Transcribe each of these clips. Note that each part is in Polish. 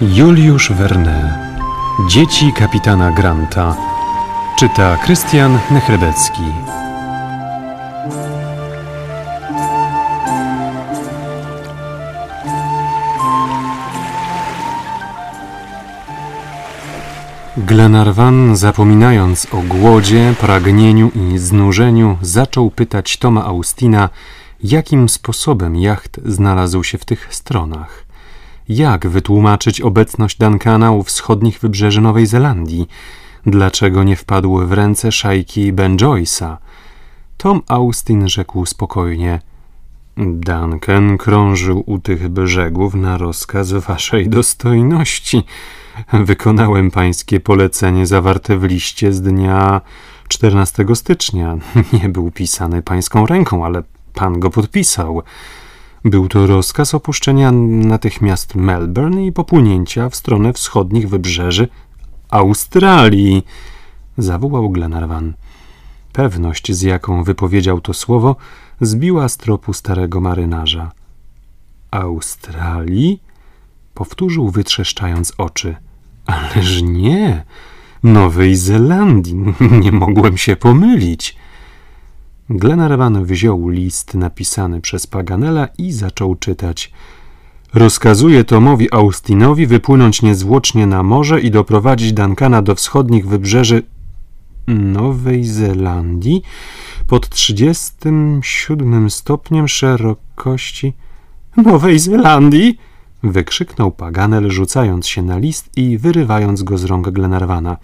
Juliusz Verne Dzieci kapitana Granta. Czyta Krystian Nechrebecki. Glenarvan, zapominając o głodzie, pragnieniu i znużeniu, zaczął pytać Toma Austina, jakim sposobem jacht znalazł się w tych stronach. Jak wytłumaczyć obecność Duncana u wschodnich wybrzeży Nowej Zelandii? Dlaczego nie wpadł w ręce szajki Ben Joyce'a? Tom Austin rzekł spokojnie. Duncan krążył u tych brzegów na rozkaz waszej dostojności. Wykonałem pańskie polecenie zawarte w liście z dnia 14 stycznia. Nie był pisany pańską ręką, ale pan go podpisał. Był to rozkaz opuszczenia natychmiast Melbourne i popłynięcia w stronę wschodnich wybrzeży Australii, zawołał Glenarvan. Pewność, z jaką wypowiedział to słowo, zbiła z tropu starego marynarza. Australii? Powtórzył, wytrzeszczając oczy. Ależ nie, Nowej Zelandii. Nie mogłem się pomylić. Glenarvan wziął list napisany przez Paganela i zaczął czytać. Rozkazuje Tomowi Austinowi wypłynąć niezwłocznie na morze i doprowadzić Duncana do wschodnich wybrzeży Nowej Zelandii pod 37 stopniem szerokości Nowej Zelandii? wykrzyknął Paganel, rzucając się na list i wyrywając go z rąk Glenarvana.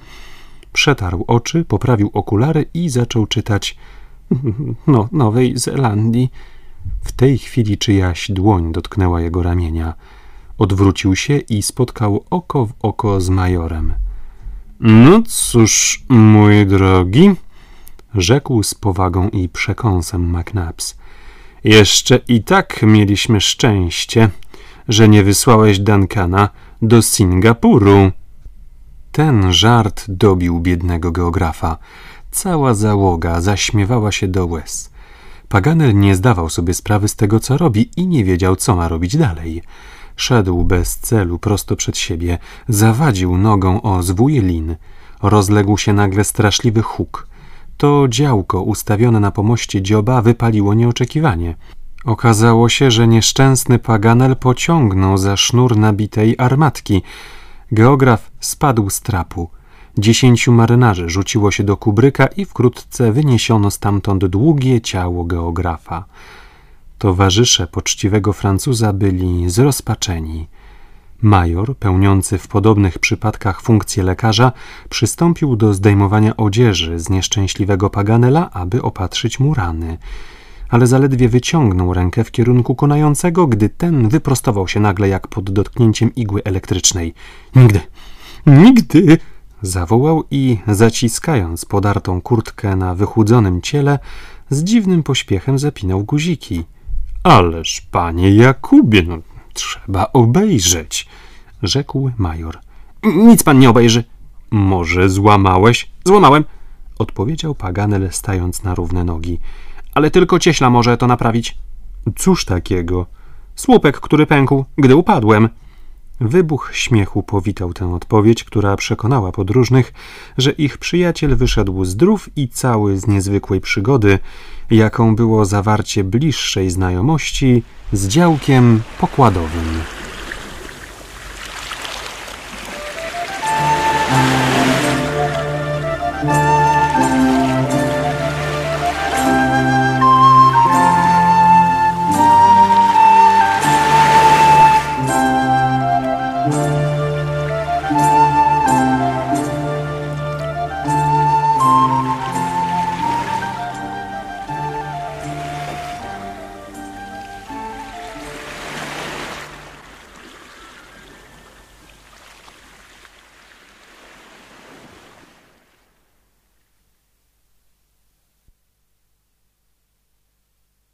Przetarł oczy, poprawił okulary i zaczął czytać – no, Nowej Zelandii. W tej chwili czyjaś dłoń dotknęła jego ramienia. Odwrócił się i spotkał oko w oko z majorem. No cóż, mój drogi, rzekł z powagą i przekąsem McNabbs. Jeszcze i tak mieliśmy szczęście, że nie wysłałeś Duncana do Singapuru. Ten żart dobił biednego geografa. Cała załoga zaśmiewała się do łez. Paganel nie zdawał sobie sprawy z tego, co robi i nie wiedział, co ma robić dalej. Szedł bez celu prosto przed siebie, zawadził nogą o zwój lin. Rozległ się nagle straszliwy huk. To działko ustawione na pomoście dzioba wypaliło nieoczekiwanie. Okazało się, że nieszczęsny Paganel pociągnął za sznur nabitej armatki. Geograf spadł z trapu. Dziesięciu marynarzy rzuciło się do kubryka i wkrótce wyniesiono stamtąd długie ciało geografa. Towarzysze poczciwego Francuza byli zrozpaczeni. Major, pełniący w podobnych przypadkach funkcję lekarza, przystąpił do zdejmowania odzieży z nieszczęśliwego Paganela, aby opatrzyć mu rany. Ale zaledwie wyciągnął rękę w kierunku konającego, gdy ten wyprostował się nagle jak pod dotknięciem igły elektrycznej. Nigdy, nigdy! Zawołał i, zaciskając podartą kurtkę na wychudzonym ciele, z dziwnym pośpiechem zapinał guziki. Ależ, panie Jakubie, no, trzeba obejrzeć, rzekł major. Nic pan nie obejrzy. Może złamałeś? Złamałem, odpowiedział Paganel, stając na równe nogi. Ale tylko cieśla może to naprawić. Cóż takiego? Słupek, który pękł, gdy upadłem. Wybuch śmiechu powitał tę odpowiedź, która przekonała podróżnych, że ich przyjaciel wyszedł zdrów i cały z niezwykłej przygody, jaką było zawarcie bliższej znajomości z działkiem pokładowym.